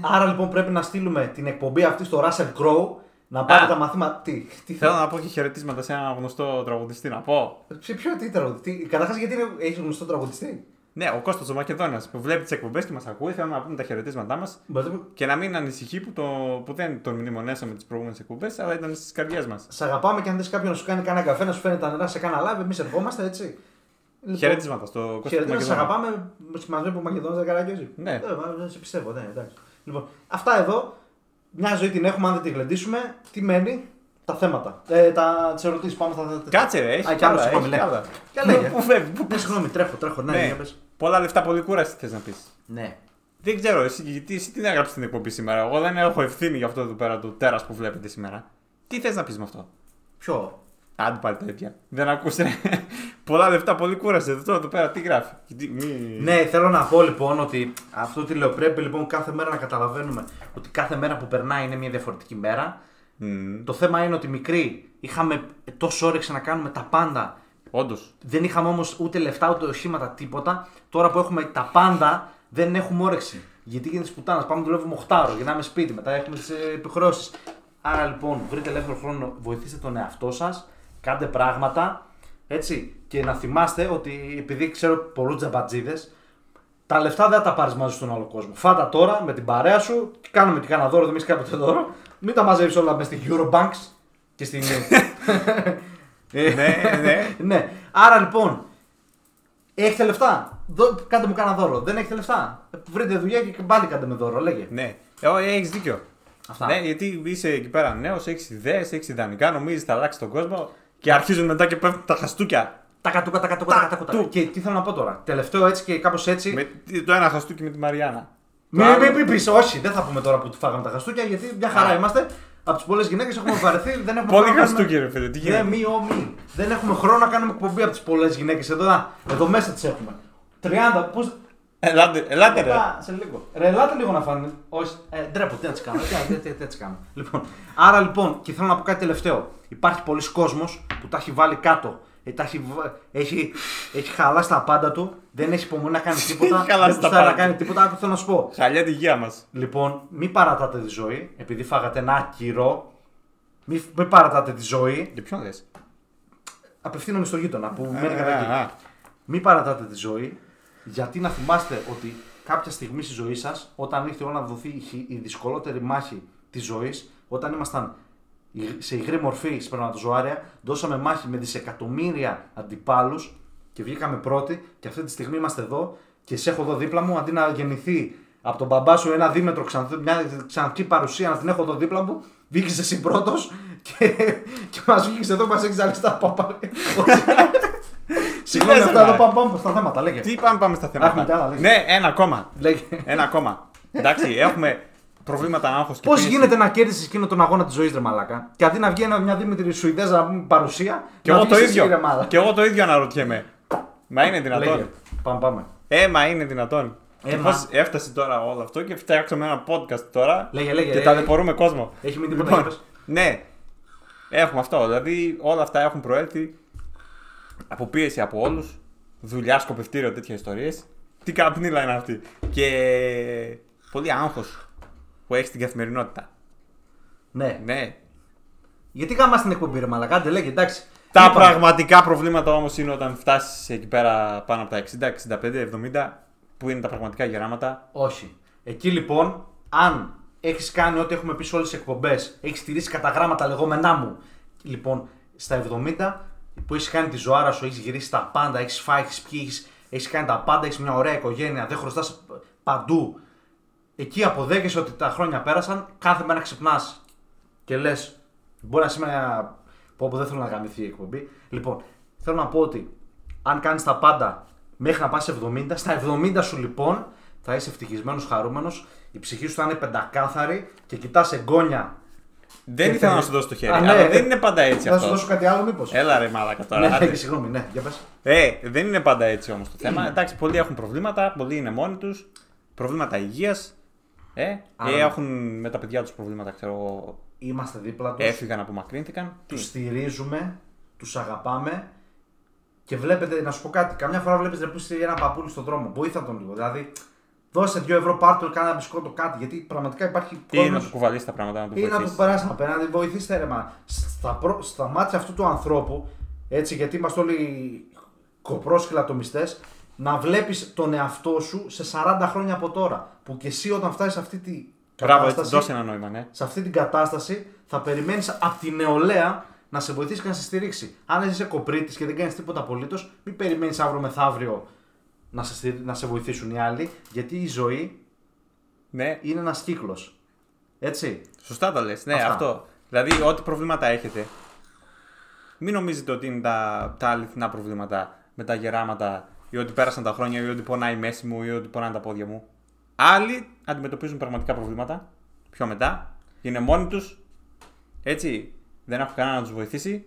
Άρα λοιπόν πρέπει να στείλουμε την εκπομπή αυτή στο Russell Crowe να πάρει Α. τα μαθήματα. Τι, τι θέλω να πω και χαιρετίσματα σε έναν γνωστό τραγουδιστή να πω. Σε ποιο τι τραγουδιστή. Καταρχάς γιατί έχεις γνωστό τραγουδιστή; Ναι, ο Κώστας ο Μακεδόνας που βλέπει τις εκπομπές και μας ακούει, θέλω να πούμε τα χαιρετίσματά μας Μπορείτε να- και να μην ανησυχεί που, το, που δεν τον μνημονέσαμε τις προηγούμενες εκπομπές, αλλά ήταν στις καρδιές μας. Σ' αγαπάμε και αν δει κάποιον να σου κάνει κανένα καφέ, να σου φέρνει τα νερά σε κανένα live, εμείς ερχόμαστε έτσι. Λοιπόν, Χαιρετίσματα στο Κώστα του Χαιρετίσματα, σε Μακεδόνα. αγαπάμε. Μα βλέπει ο Μακεδόνας δεν καραγκιόζει. Ναι. Ε, μα, δεν σε πιστεύω, ναι, εντάξει. Λοιπόν, αυτά εδώ. Μια ζωή την έχουμε, αν δεν τη γλεντήσουμε. Τι μένει, τα θέματα. Ε, τα, τις ερωτήσεις, πάμε στα. Κάτσε, ρε, έχει Α, κι κι άλλο, άλλα. συγγνώμη, έχει κι ναι. άλλα. Για λέγε. Πού φεύγει, πού Ναι, συγγνώμη, τρέχω, τρέχω. Ναι, Ναι. για πες. Πολλά λεφτά, πολύ κούραση θες να πεις. ναι. Δεν ξέρω, εσύ, γιατί εσύ τι να γράψεις την εκπομπή σήμερα. Εγώ δεν έχω ευθύνη για αυτό εδώ πέρα το τέρας που βλέπετε σήμερα. Τι θες να πεις με αυτό; Ποιο; Άντε πάλι τέτοια. Δεν ακούσε. Πολλά λεφτά, πολύ κούραση. Εδώ, εδώ πέρα τι γράφει; Γιατί μη- Ναι, θέλω να πω λοιπόν ότι αυτό τι λέω. Πρέπει λοιπόν κάθε μέρα να καταλαβαίνουμε ότι κάθε μέρα που περνάει είναι μια διαφορετική μέρα. Μμμ. Το θέμα είναι ότι μικροί είχαμε τόσο όρεξη να κάνουμε τα πάντα. Όντως. Δεν είχαμε όμως ούτε λεφτά ούτε οχήματα, τίποτα. Τώρα που έχουμε τα πάντα, δεν έχουμε όρεξη. Γιατί γίνεται τη πουτάνας. Πάμε δουλεύουμε 8 γυρνάμε σπίτι, μετά έχουμε τις επιχρεώσει. Άρα λοιπόν, βρείτε ελεύθερο χρόνο, βοηθήστε τον εαυτό σας, κάντε πράγματα. Έτσι. Και να θυμάστε ότι επειδή ξέρω πολλούς τζαμπατζίδες, τα λεφτά δεν θα τα πάρεις μαζί στον άλλο κόσμο. Φάτα τώρα με την παρέα σου, και κάνουμε και κάνα δώρο, δεν έχει κάποτε δώρο. Μην τα μαζεύεις όλα μες στην Eurobanks και στην. Ε, (laughs) ναι, ναι. (laughs) ναι. Άρα λοιπόν, έχετε λεφτά. Δω, κάντε μου κάνα δώρο. Δεν έχετε λεφτά. Βρείτε δουλειά και πάλι κάντε με δώρο. Λέγε. ναι. Ε, έχεις δίκιο. Αυτά. Ναι, γιατί είσαι εκεί πέρα νέος, έχεις ιδέες, έχεις ιδανικά, νομίζεις θα αλλάξεις τον κόσμο και αρχίζουν μετά και πέφτουν τα χαστούκια. Τα κατούκα, τα κατούκα, τα Τα κατούκα. του. Και τι θέλω να πω τώρα. Τελευταίο έτσι και κάπως έτσι. Με, το ένα χαστούκι με τη Μαριάννα. Μην Το άλλο- μη, μη πεις, όχι, δεν θα πούμε τώρα που του φάγαμε τα χαστούκια γιατί μια χαρά Α. είμαστε. Από τις πολλές γυναίκες έχουμε βαρεθεί, δεν έχουμε Πολύ χρόνο να χαστούκι, κάνουμε- ρε φίλε, τι Ναι, γίνεται; μη, ο, μη. Δεν έχουμε χρόνο να κάνουμε εκπομπή από τις πολλές γυναίκες εδώ. Να, εδώ μέσα τις έχουμε. 30, πώς... Ελάτε, ελάτε ρε. Μετά, σε λίγο. Ρε, ελάτε λίγο να φάνε. Όχι, ε, ντρέπω, τι να τις κάνω. Τι, τι, τι, τι, τις κάνω. Λοιπόν, άρα λοιπόν, και θέλω να πω κάτι τελευταίο. Υπάρχει πολλοί κόσμος που τα έχει βάλει κάτω. Ε, τα έχει, βα- έχει, έχει χαλάσει τα πάντα του. Δεν έχει υπομονή να κάνει (laughs) τίποτα. Έχει χαλάσει δεν τα κουστάρει να πάντα κάνει τίποτα. Άκου θέλω να σου πω. Χαλιά τη υγεία μας. Λοιπόν, μην παρατάτε τη ζωή, επειδή φάγατε ένα άκυρο. Μην, μην παρατάτε τη ζωή. Για ποιον δε. Απευθύνομαι στο γείτονα που μένει κατά εκεί. Α, Μην παρατάτε τη ζωή, γιατί να θυμάστε ότι κάποια στιγμή στη ζωή σας, όταν ήρθε η ώρα να δοθεί η χει- η δυσκολότερη μάχη της ζωής, όταν ήμασταν σε υγρή μορφή σπερματοζωάρια, δώσαμε μάχη με δισεκατομμύρια αντιπάλους και βγήκαμε πρώτοι. Και αυτή τη στιγμή είμαστε εδώ και σε έχω εδώ δίπλα μου, αντί να γεννηθεί από τον μπαμπά σου ένα δίμετρο ξανθ- μια ξανθή παρουσία να την έχω εδώ δίπλα μου, βγήκες εσύ πρώτος και, και μας βγήκες εδώ, μας έχεις ζαλίσει τα παπά. (laughs) Συγγνώμη, λες, αυτά ρε, εδώ πάμε, πάμε στα θέματα. Λέγε. Τι πάμε, πάμε στα θέματα. Έχουμε κι άλλα, λέγε. ναι, ένα ακόμα. Λέγε. Ένα ακόμα. Εντάξει, έχουμε προβλήματα άγχος και Πώς πίεση. γίνεται να κέρδισες εκείνο τον αγώνα της ζωής, ρε Μαλάκα; Και αντί να βγει ένα- μια Δήμητρη Σουηδέζα να πούμε παρουσία. Και να εγώ, το βγεις εσύ, ίδιο. ρε Μαλάκα. και εγώ το ίδιο αναρωτιέμαι. Μα είναι δυνατόν; Λέγε. Πάμε, πάμε. Ε, μα είναι δυνατόν. Ε, και μα. πώς έφτασε τώρα όλο αυτό και φτιάξαμε ένα podcast τώρα Λέγε, λέγε. και ε, ταλαιπωρούμε κόσμο. Έχει μείνει τίποτα, Λοιπόν, είπες; ναι, έχουμε αυτό. Δηλαδή όλα αυτά έχουν προέλθει από πίεση από όλους. Δουλειά, σκοπευτήριο, τέτοιε ιστορίες. Τι καπνίλα είναι αυτή. Και πολύ άγχος που έχεις στην καθημερινότητα. Ναι. Ναι. Γιατί γάμα στην εκπομπή, ρε Μαλάκα. Άντε, λέγε, εντάξει. Τα Λοιπόν, πραγματικά προβλήματα όμως είναι όταν φτάσεις εκεί πέρα πάνω από τα 60, 65, 70, που είναι τα πραγματικά γεράματα. Όχι. Εκεί λοιπόν, αν έχεις κάνει ό,τι έχουμε πει σε όλες τις εκπομπές, έχεις στηρίσει κατά γράμμα τα λεγόμενά μου. Λοιπόν, στα 70 που έχεις κάνει τη ζωάρα σου, έχεις γυρίσει τα πάντα, έχεις φάει, έχεις πιει, έχεις- έχεις κάνει τα πάντα, έχεις μια ωραία οικογένεια, δεν χρωστάς παντού. Εκεί αποδέχεσαι ότι τα χρόνια πέρασαν, κάθε μέρα ξυπνάς και λες, μπορεί να σήμερα. Πω, πω, δεν θέλω να γαμηθεί η εκπομπή. Λοιπόν, θέλω να πω ότι αν κάνεις τα πάντα μέχρι να πας 70, στα 70 σου λοιπόν θα είσαι ευτυχισμένος, χαρούμενος, η ψυχή σου θα είναι πεντακάθαρη και κοιτάς εγγόνια. Δεν Και ήθελα θέλει- να σου δώσω το χέρι, Α, ναι. αλλά δεν είναι πάντα έτσι Θα σου αυτό. δώσω κάτι άλλο, μήπως; Έλα ρε μάλακα τώρα. ναι, άντε. ναι, (laughs) συγγνώμη, ναι, για πες. Ε, δεν είναι πάντα έτσι όμως το θέμα. Εντάξει, πολλοί έχουν προβλήματα, πολλοί είναι μόνοι τους. Προβλήματα υγείας. Ε, Άρα- ή έχουν με τα παιδιά τους προβλήματα, ξέρω εγώ. Είμαστε δίπλα τους. Έφυγαν, απομακρύνθηκαν. Τι; Τους στηρίζουμε, τους αγαπάμε και βλέπετε, να σου πω κάτι, καμιά φορά βλέπεις να πούσει ένα παππούλι στον δρόμο. Βοήθα τον λίγο. Δηλαδή, δώσε 2 ευρώ, πάρ' το, κάνε ένα μπισκότο κάτι. Γιατί πραγματικά υπάρχει Ή να κόσμος- του κουβαλήσει τα πράγματα να του ή να του βοηθήσεις; περάσει απέναντι, βοηθήστε ρε μα. Στα, προ... στα μάτια αυτού του ανθρώπου, έτσι γιατί είμαστε όλοι κοπρόσκυλα ατομιστές, να βλέπεις τον εαυτό σου σε 40 χρόνια από τώρα. Που και εσύ όταν φτάσεις σε αυτή τη Μπράβο, έτσι, κατάσταση, δώσε ένα νόημα, ναι. σε αυτή την κατάσταση θα περιμένεις από τη νεολαία να σε βοηθήσει και να σε στηρίξει. Αν εσύ είσαι κοπρίτης και δεν κάνεις τίποτα απολύτως, μην περιμένεις αύριο μεθαύριο να σε, στηρί- να σε βοηθήσουν οι άλλοι, γιατί η ζωή Ναι, είναι ένας κύκλος. Έτσι. σωστά το λες. Ναι, Αυτά. αυτό. Δηλαδή, ό,τι προβλήματα έχετε, μην νομίζετε ότι είναι τα, τα αληθινά προβλήματα με τα γεράματα ή ότι πέρασαν τα χρόνια ή ότι πονάει η μέση μου ή ότι πονάνε τα πόδια μου. Άλλοι αντιμετωπίζουν πραγματικά προβλήματα πιο μετά, είναι μόνοι τους, έτσι, δεν έχουν κανένα να τους βοηθήσει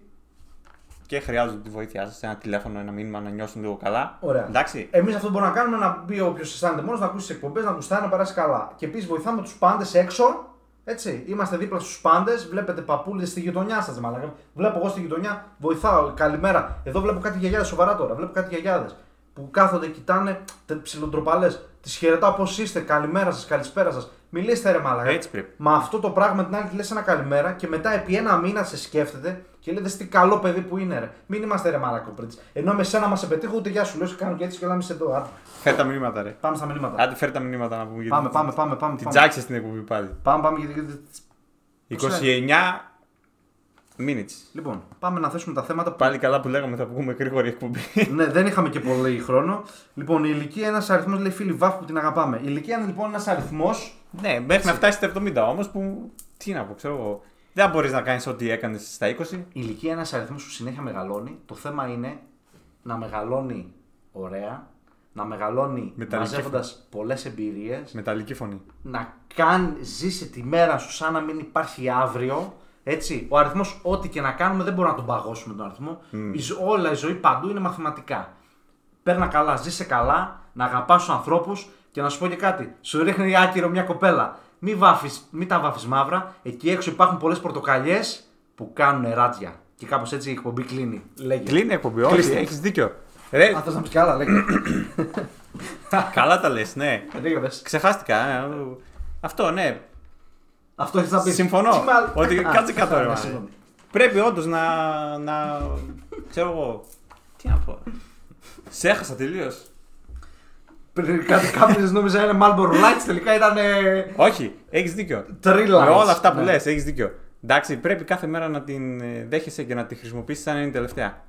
και χρειάζονται τη βοήθειά σας. Ένα τηλέφωνο, ένα μήνυμα να νιώσουν λίγο καλά. Ωραία. Εντάξει. Εμείς αυτό που μπορούμε να κάνουμε είναι να μπει όποιος αισθάνεται μόνος, να ακούσει τις εκπομπές, να γουστάει, να περάσει καλά. Και επίσης βοηθάμε τους πάντες έξω. Έτσι. Είμαστε δίπλα στους πάντες. Βλέπετε παππούλιδε στη γειτονιά σας, μαλάκα. Βλέπω εγώ στη γειτονιά, βοηθάω. Καλημέρα. Εδώ βλέπω κάτι γιαγιάδες, σοβαρά τώρα. Βλέπω κάτι γιαγιάδες που κάθονται, κοιτάνε ψιλοντροπαλέ. Τις χαιρετάω πώς είστε, καλημέρα σας, καλησπέρα σας. Μιλήστε ρε μαλάκα. Έτσι πρέπει. Μα αυτό το πράγμα την άλλη τη λες ένα καλημέρα και μετά επί ένα μήνα σε σκέφτεται και λέτε τι καλό παιδί που είναι, ρε. Μην είμαστε ρε μαλακό πρίτσι. Ενώ με σένα μα σε πετύχω, ούτε γεια σου λέω, σε κάνω και έτσι και λέμε εδώ. Άντε, Φέρ τα μηνύματα, ρε. πάμε στα μηνύματα. Άντε, φέρ τα μηνύματα να πούμε. γιατί Πάμε, πάμε, πάμε. πάμε, Την πάμε. τζάξε στην εκπομπή πάλι. Πάμε, πάμε γιατί. γιατί- 29 minutes. Λοιπόν, πάμε να θέσουμε τα θέματα που. Πάλι καλά που λέγαμε θα πούμε γρήγορη εκπομπή. (laughs) ναι, δεν είχαμε και πολύ χρόνο. Λοιπόν, η ηλικία είναι ένας αριθμός, λέει φίλη Βάφ που την αγαπάμε. Η ηλικία είναι λοιπόν ένας αριθμό. ναι, μέχρι να φτάσει στα 70 όμως που. Τι να πω, ξέρω εγώ. Δεν μπορείς να κάνεις ό,τι έκανες στα 20. Η ηλικία είναι ένας αριθμός που συνέχεια μεγαλώνει. Το θέμα είναι να μεγαλώνει ωραία, να μεγαλώνει Μεταλλική μαζεύοντας πολλές εμπειρίες, Μεταλλική φωνή. να κάνει, ζήσει τη μέρα σου σαν να μην υπάρχει αύριο. Έτσι, ο αριθμός, ό,τι και να κάνουμε, δεν μπορούμε να τον παγώσουμε τον αριθμό. Η ζω- όλα η ζωή παντού είναι μαθηματικά. Παίρνα καλά, ζήσε καλά, να αγαπάς τους ανθρώπους και να σου πω και κάτι. Σου ρίχνει άκυρο μια κοπέλα. Μην, βάφεις, μην τα βάφεις μαύρα. Εκεί έξω υπάρχουν πολλές πορτοκαλιές που κάνουν ράτια. Και κάπως έτσι η εκπομπή κλείνει. Λέγε. Κλείνει η εκπομπή, όχι, Κλείστε. έχεις δίκιο. Ρε, Αν θες να πεις κι άλλα, λέγε. καλά τα λες, ναι. Λέγε, πες. Ξεχάστηκα. ε, Αυτό, ναι. Αυτό έχεις να πεις. Συμφωνώ. Ότι κάτσε κάτω, ρε, μάνα. μάλλον. Πρέπει όντως να, να. ξέρω εγώ. Τι να πω. Σε έχασα τελείως. Πριν κάτι κάποιε νόμιζα είναι Marlboro Lights, τελικά ήταν. Όχι, έχεις δίκιο. Τρίλα. Με όλα αυτά που Ναι. λες, έχεις δίκιο. Εντάξει, πρέπει κάθε μέρα να την ε, δέχεσαι και να τη χρησιμοποιήσεις σαν να είναι η τελευταία.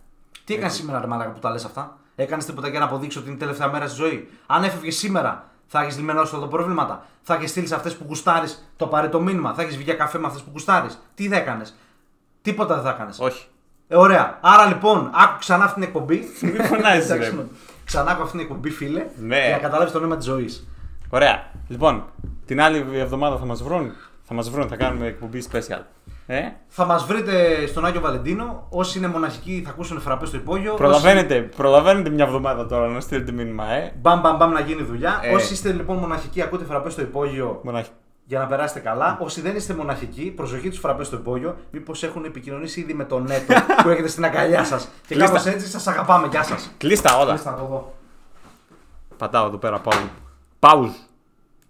Τι έκανες σήμερα, ρε Μάλακα, που τα λες αυτά; Έκανες τίποτα για να αποδείξει ότι είναι η τελευταία μέρα στη ζωή; Αν έφευγες σήμερα, θα έχεις λυμενώσει όλα τα προβλήματα. Θα έχεις στείλεις σε αυτές που γουστάρεις το απαραίτητο μήνυμα. Θα έχεις βγει για καφέ με αυτές που γουστάρεις. Τι δεν έκανες; Τίποτα δεν θα έκανες. Όχι. Ε, ωραία. Άρα λοιπόν, άκου ξανά αυτή την εκπομπή. Μην φωνάζεις, Εντάξει, ρε. ναι. Ξανά άκου αυτή την εκπομπή, φίλε. Ναι. Για να καταλάβεις το νόημα της ζωής. Ωραία. Λοιπόν, την άλλη εβδομάδα θα μας βρουν. Θα μας βρουν, θα κάνουμε εκπομπή special. Ε, Θα μας βρείτε στον Άγιο Βαλεντίνο. Όσοι είναι μοναχικοί θα ακούσουν φραπές στο υπόγειο. προλαβαίνετε, προλαβαίνετε μια εβδομάδα τώρα να στείλετε μήνυμα, ε. Μπαμ, μπαμ, μπαμ να γίνει δουλειά. Ε. Όσοι είστε λοιπόν μοναχικοί, ακούτε φραπές στο υπόγειο Μοναχ... για να περάσετε καλά. Όσοι δεν είστε μοναχικοί, προσοχή τους φραπές στο υπόγειο. Μήπως έχουν επικοινωνήσει ήδη με τον Νέτο (laughs) που έχετε στην αγκαλιά σας. Και Κλείστα. κάπως έτσι σας αγαπάμε. Γεια σας. Κλείστα όλα. από εδώ. Πατάω εδώ πέρα, πάω. Pause.